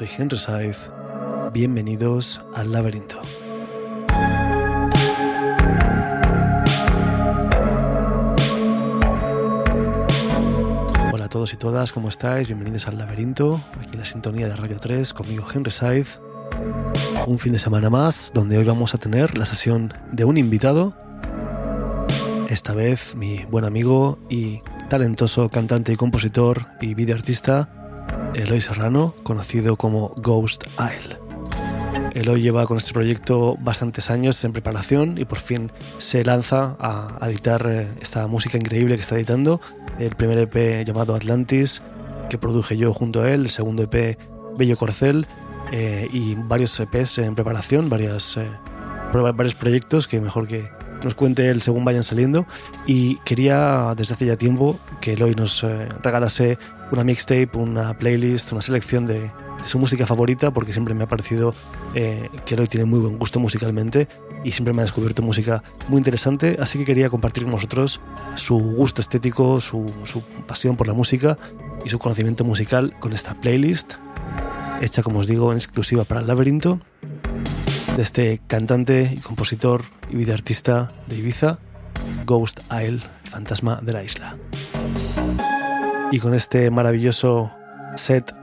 Soy Henry Saiz. Bienvenidos al laberinto. Hola a todos y todas, ¿cómo estáis? Bienvenidos al laberinto, aquí en la sintonía de Radio 3, conmigo Henry Saiz. Un fin de semana más, donde hoy vamos a tener la sesión de un invitado. Esta vez mi buen amigo y talentoso cantante y compositor y videoartista Eloy Serrano, conocido como Ghost Isle. Eloy lleva con este proyecto bastantes años en preparación y por fin se lanza a, editar eh, esta música increíble que está editando. El primer EP llamado Atlantis, que produje yo junto a él, el segundo EP Bello Corcel eh, y varios EPs en preparación, varias, eh, varios proyectos que mejor que nos cuente él según vayan saliendo. Y quería desde hace ya tiempo que Eloy nos regalase una mixtape, una playlist, una selección de, su música favorita, porque siempre me ha parecido eh, que Eloy tiene muy buen gusto musicalmente y siempre me ha descubierto música muy interesante, así que quería compartir con vosotros su gusto estético, su, su pasión por la música y su conocimiento musical con esta playlist, hecha como os digo en exclusiva para el laberinto, de este cantante y compositor y videoartista de Ibiza, Ghost Isle, fantasma de la isla. Y con este maravilloso set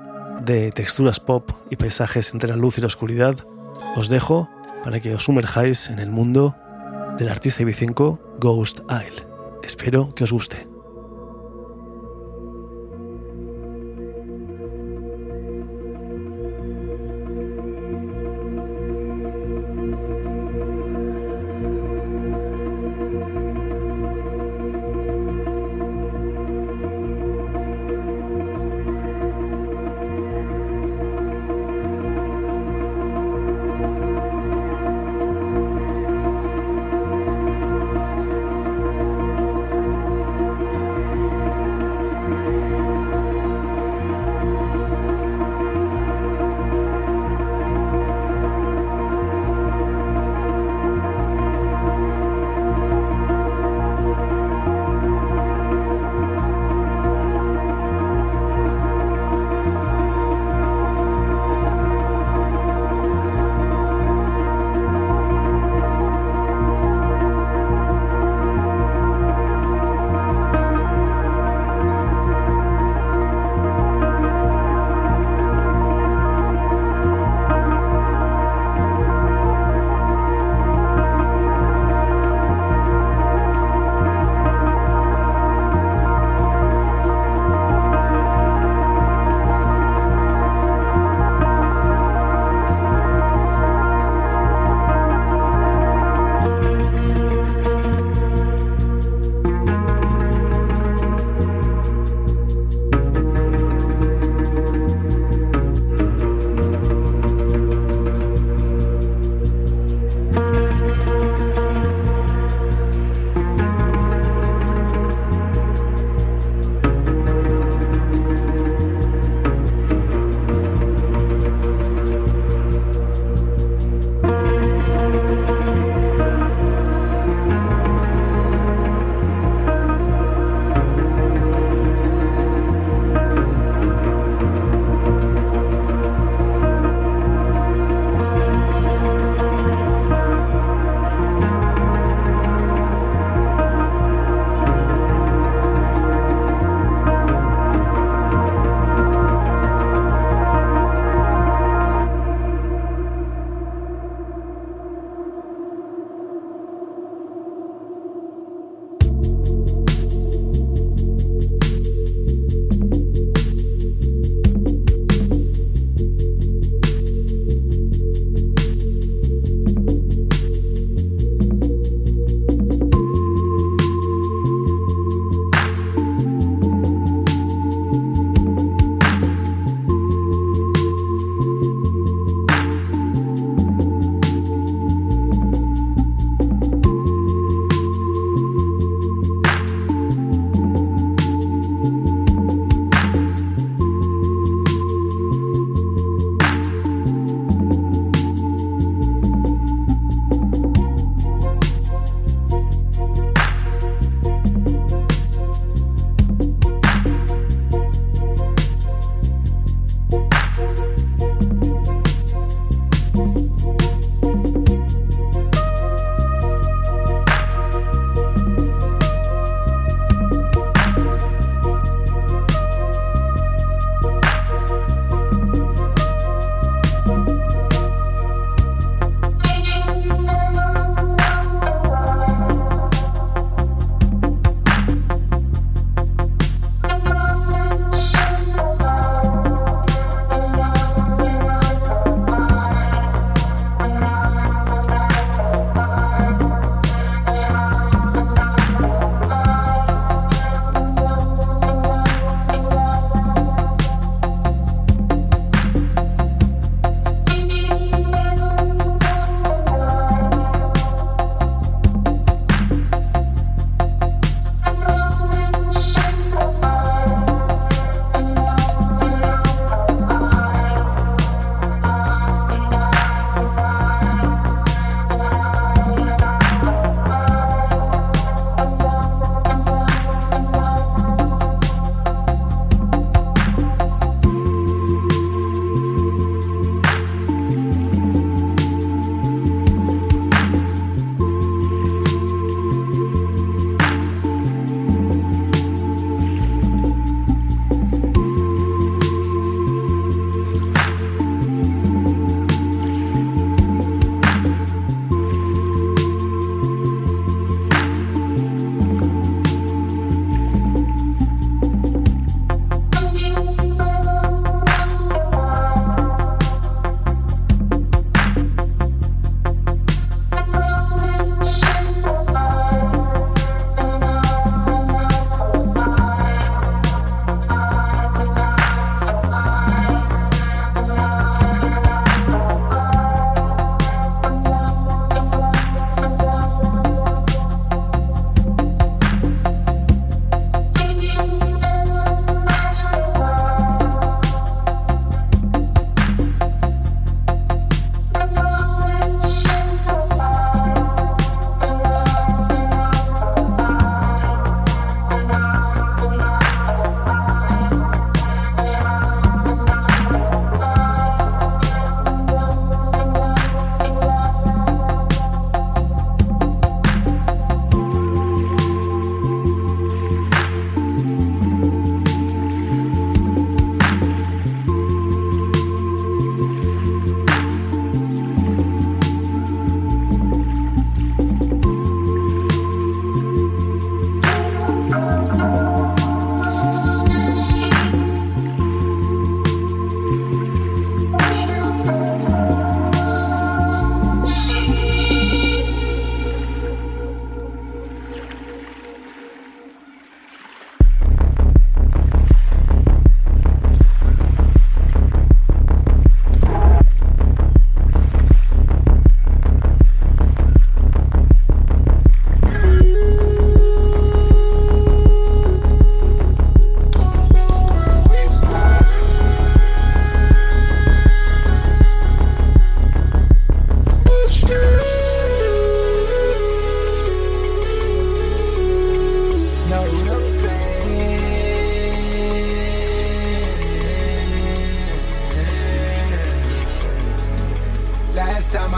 de texturas pop y paisajes entre la luz y la oscuridad, os dejo para que os sumerjáis en el mundo del artista ibicenco Ghost Isle. Espero que os guste.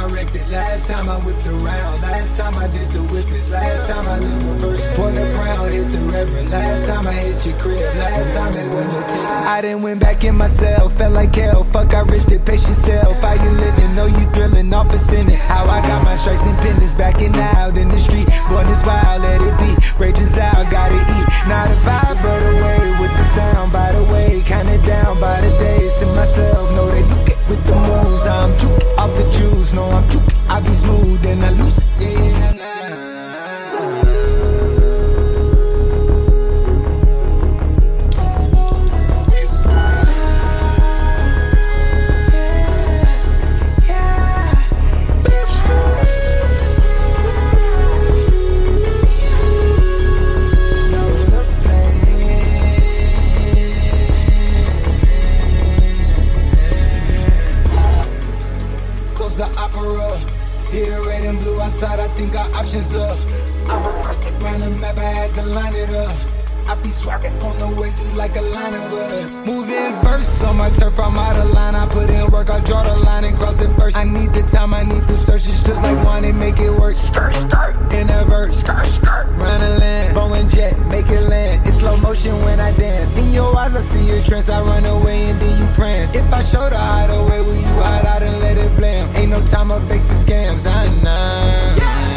Directed. Last time I whipped around. Last time I did the whippets. Last time I lived reverse. Porter Brown hit the reverend. Last time I hit your crib. Last time it went no tickets. I didn't went back in myself. Felt like hell. Fuck, I risked it. Pace yourself. How you living? Know you thrilling. Off a it. How I got my stripes and pendants backing out in the street. Born this wild, let it be. Rages out, gotta eat. Not a vibe, but away with the sound. By the way, kinda down by the days to myself. Know they look it with the moves. I'm juke off the juice. No, I be smooth and I lose it. Yeah, nah, nah. Outside, I think our options up. I reversed it round the map, I had to line it up. I be swerving on the waves, like a line of us. Moving verse on my turf, I'm out of line. I put in work, I draw the line and cross it first. I need the time, I need the search. It's just like and make it work. Skirt, skirt, in a verse, skirt, skirt. Round the land, Boeing jet, make it land. It's slow motion when I dance. In your eyes, I see your trance. I run away and then you prance. If I show the hideaway, will you hide out and let it blame? Ain't no time, I face the scams. I know. give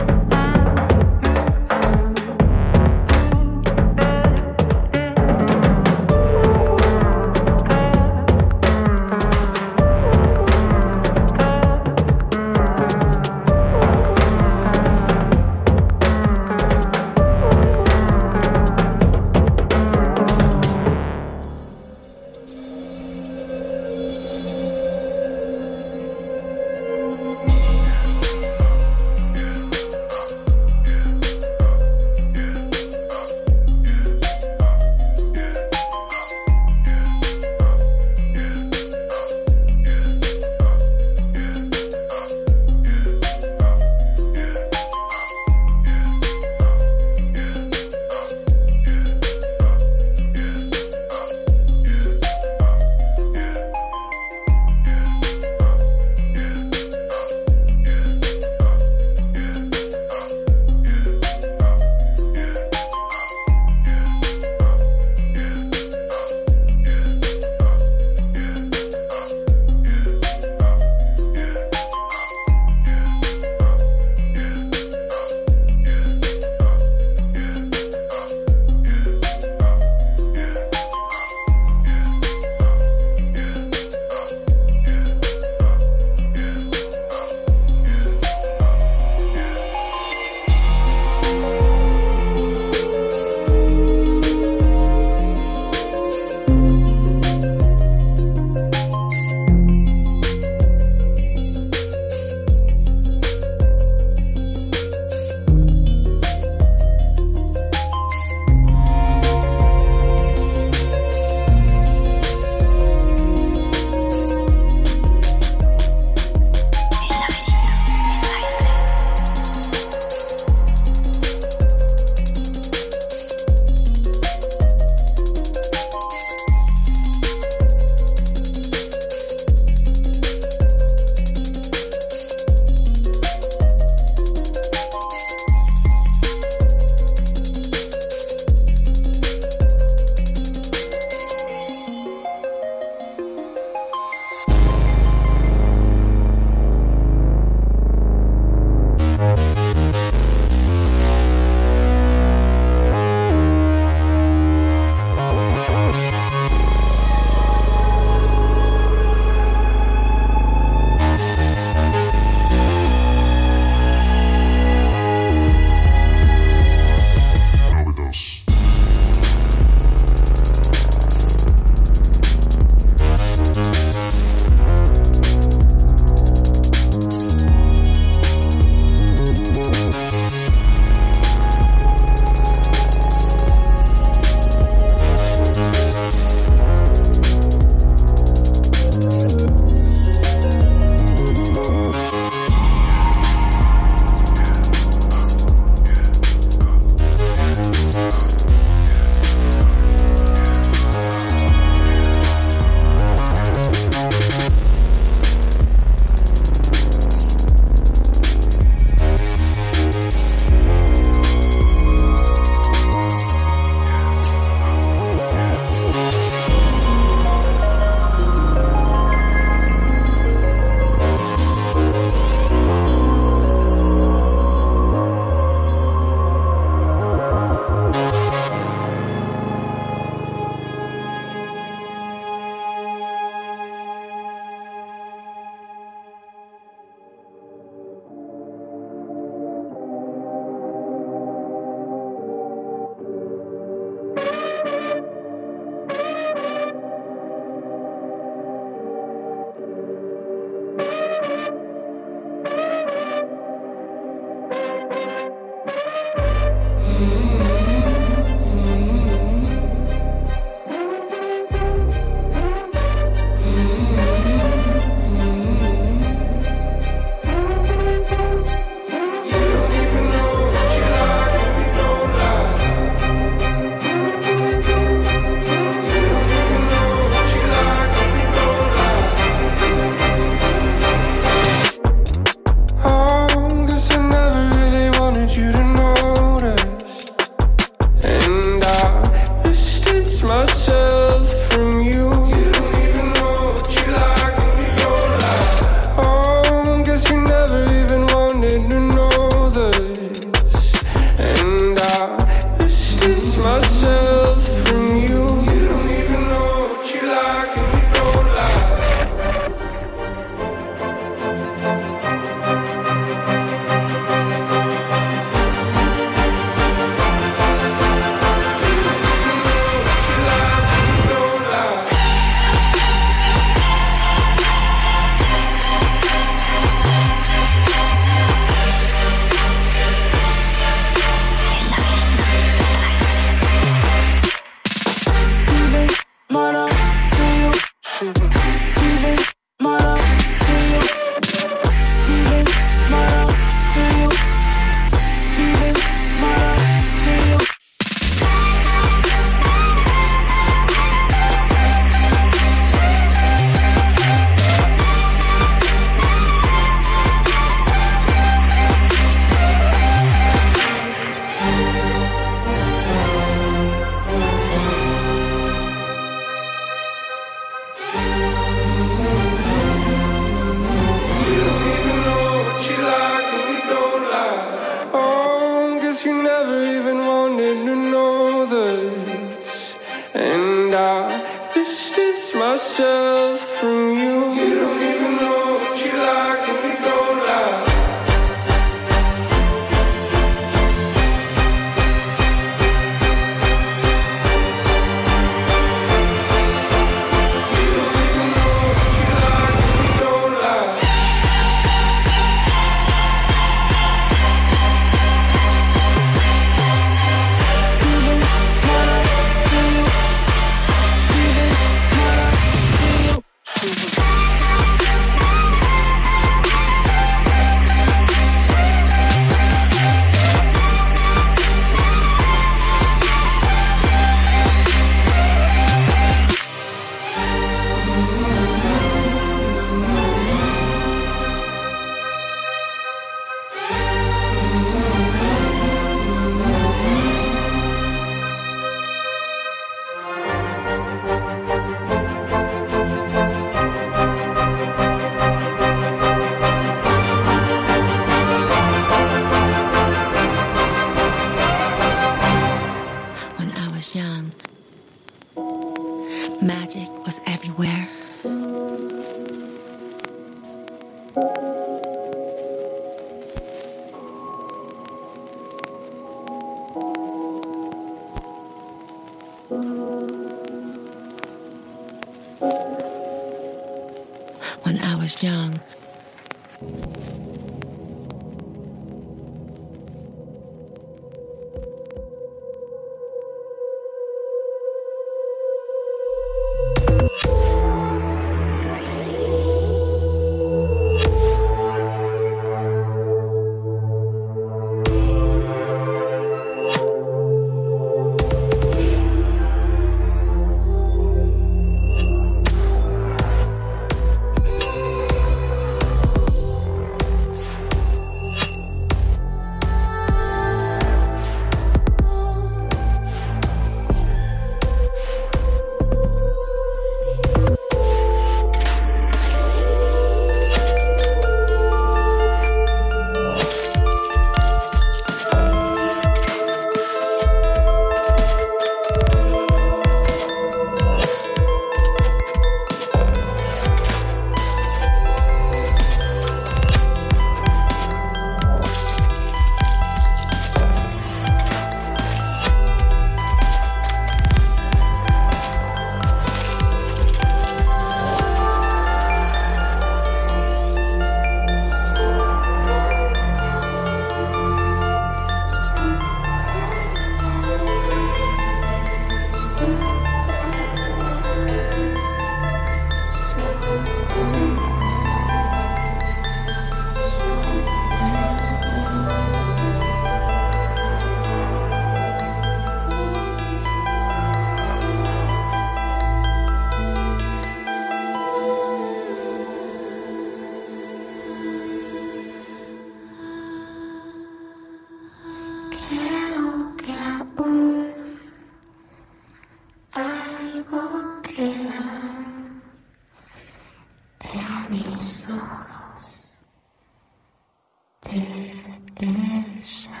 de ella,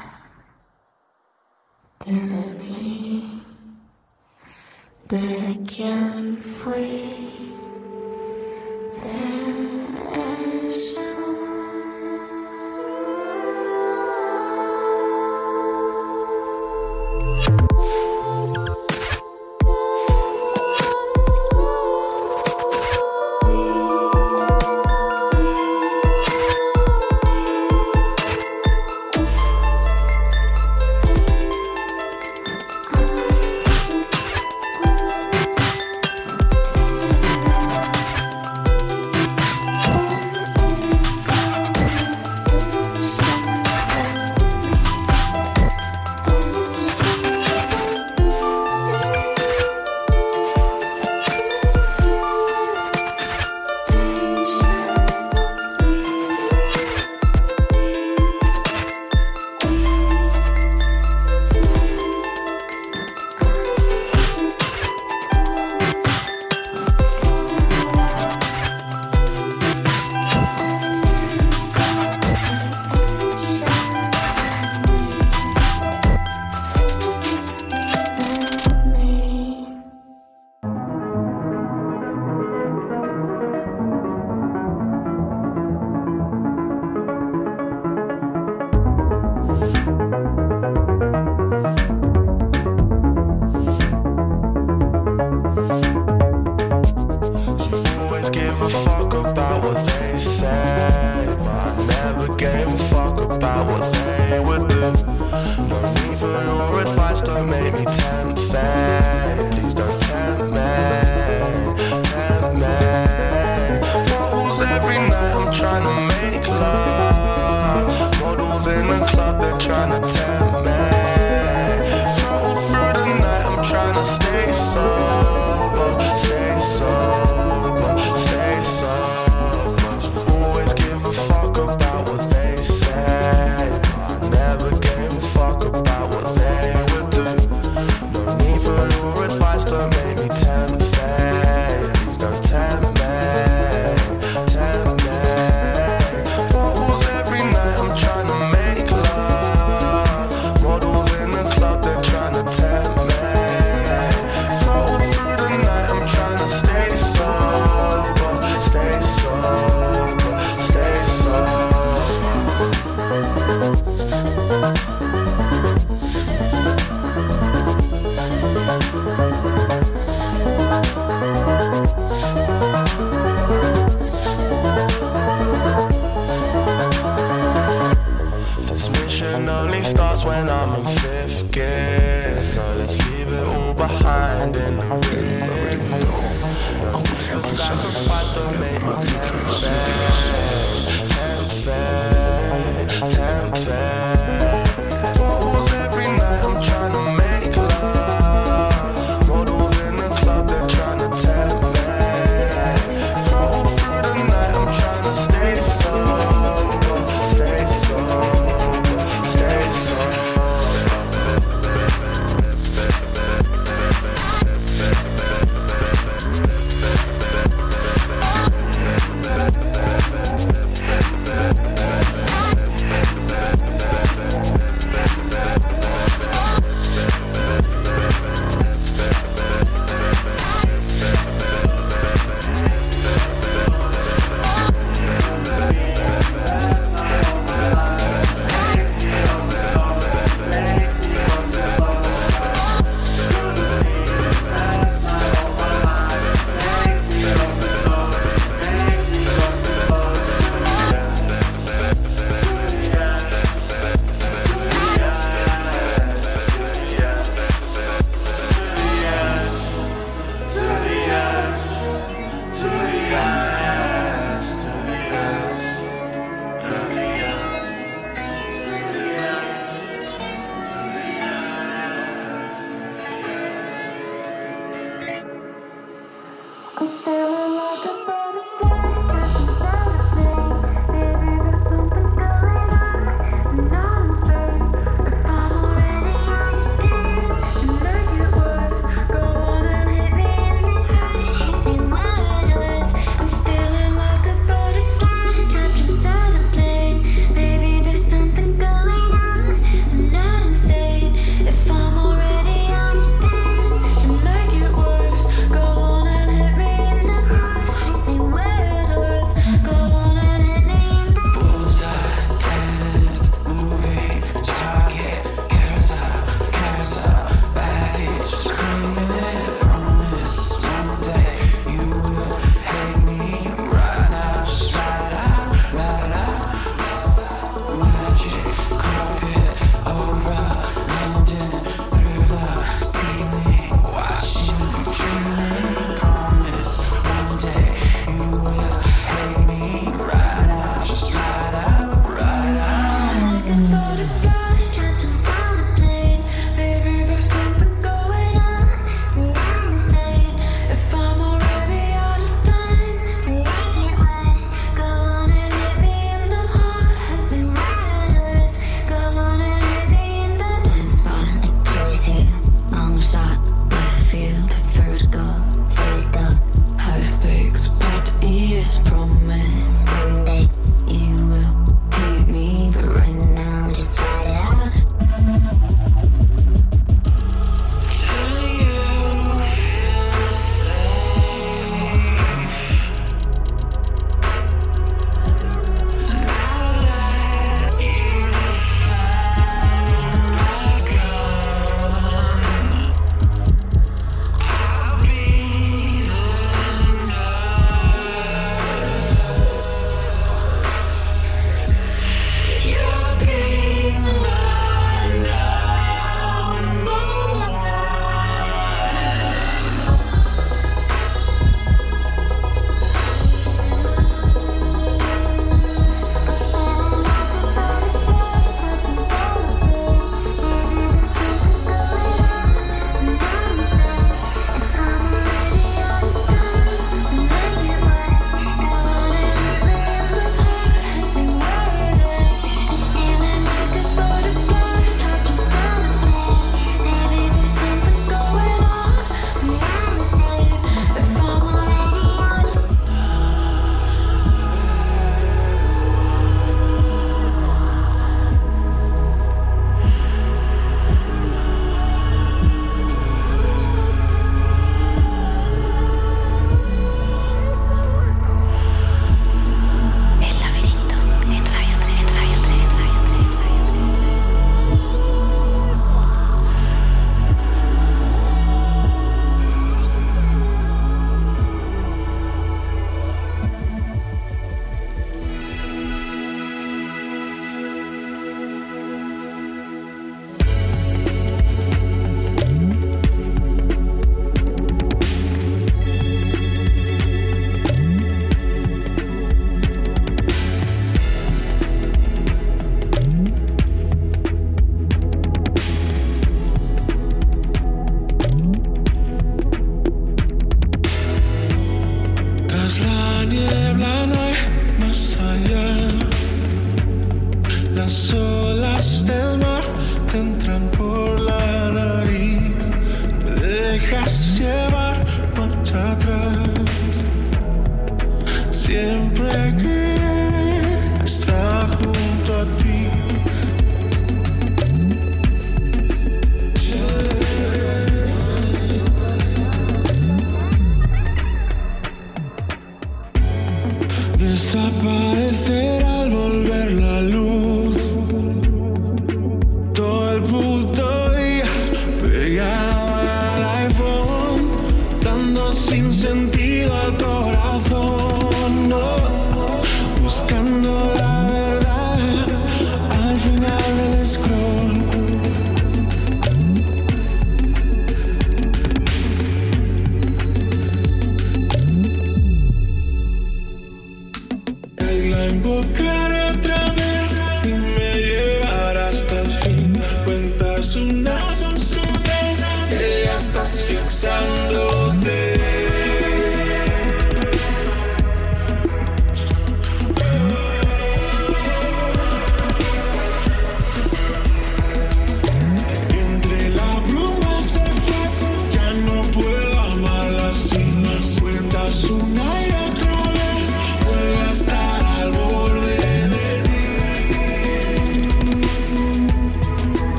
de mí, de quien fui. every time.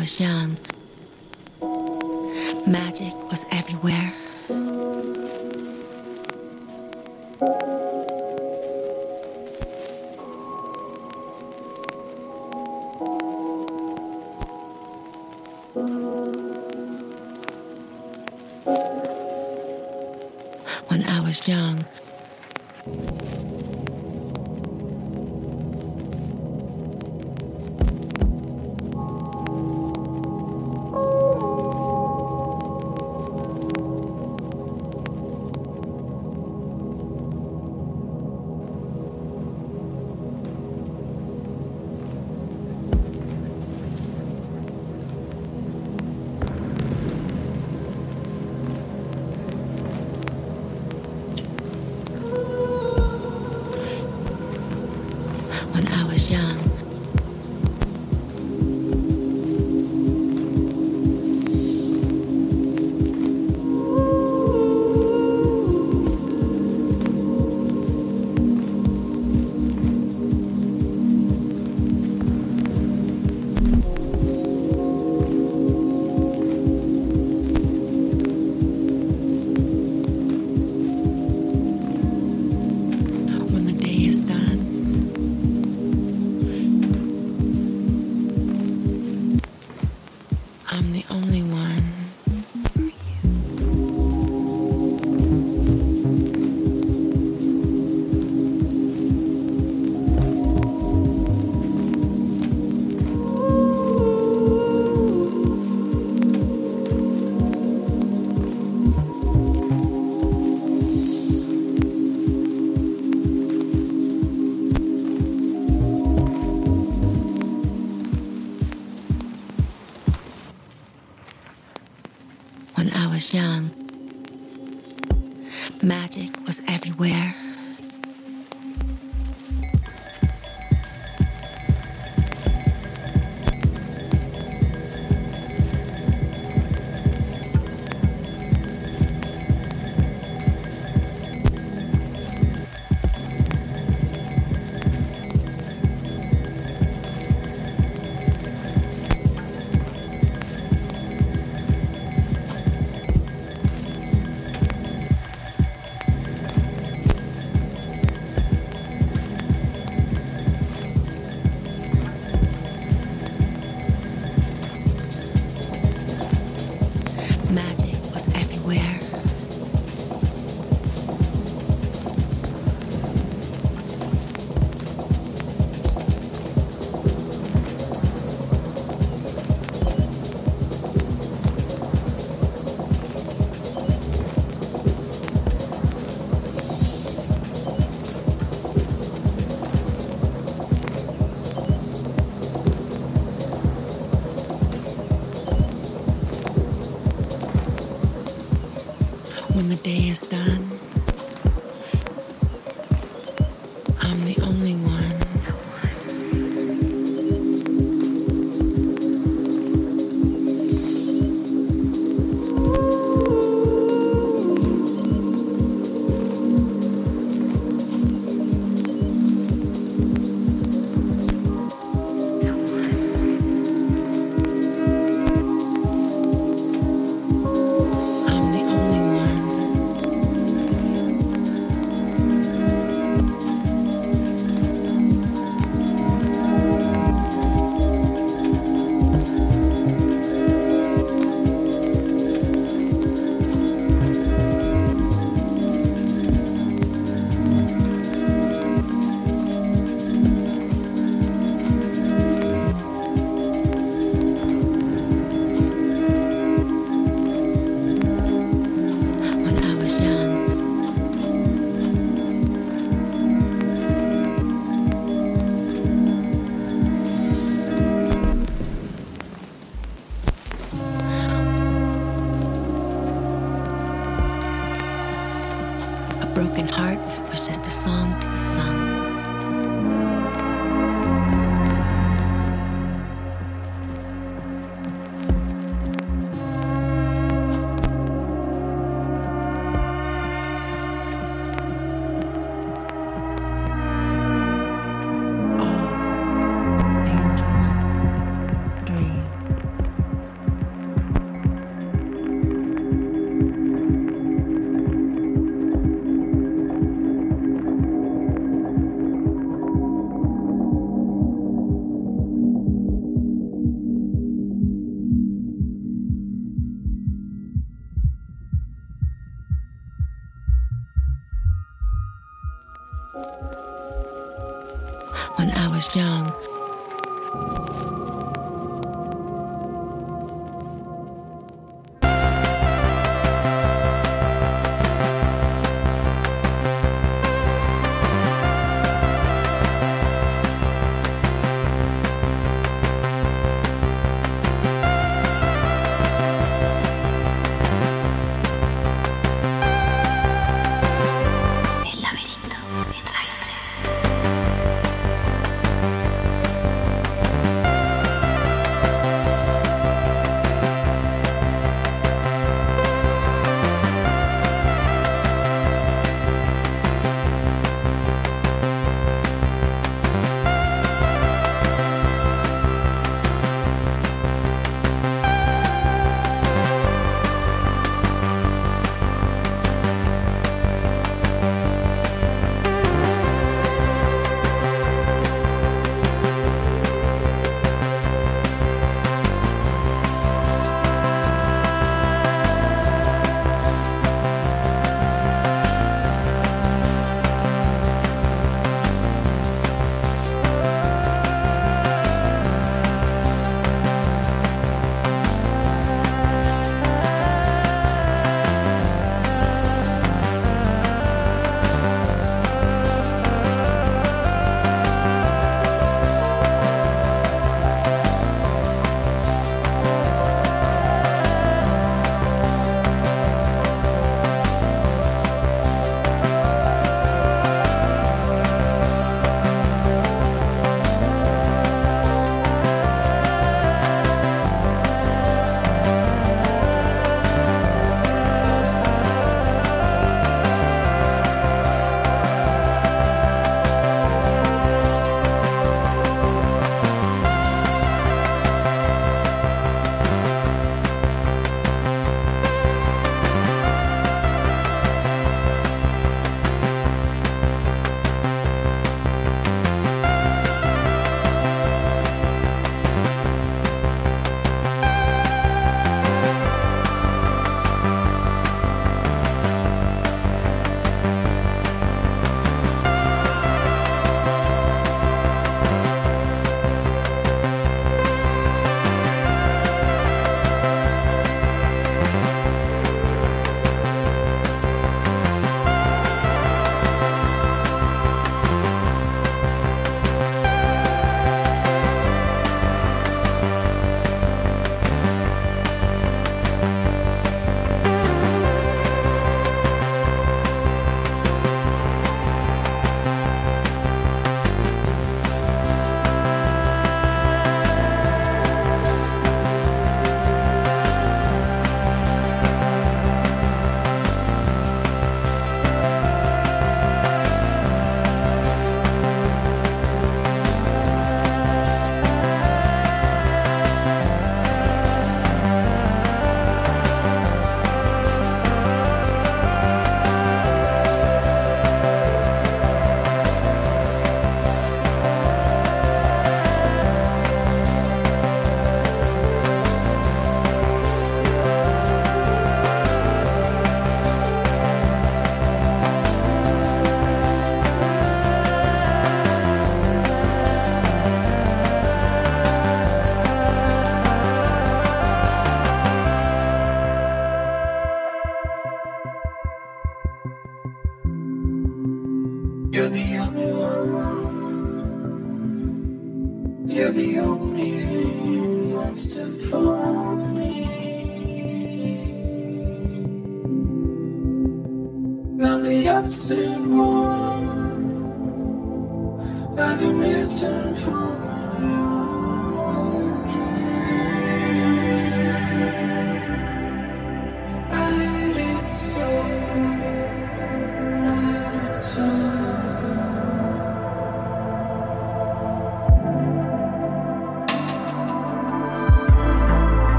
我想 young, magic was everywhere. understand.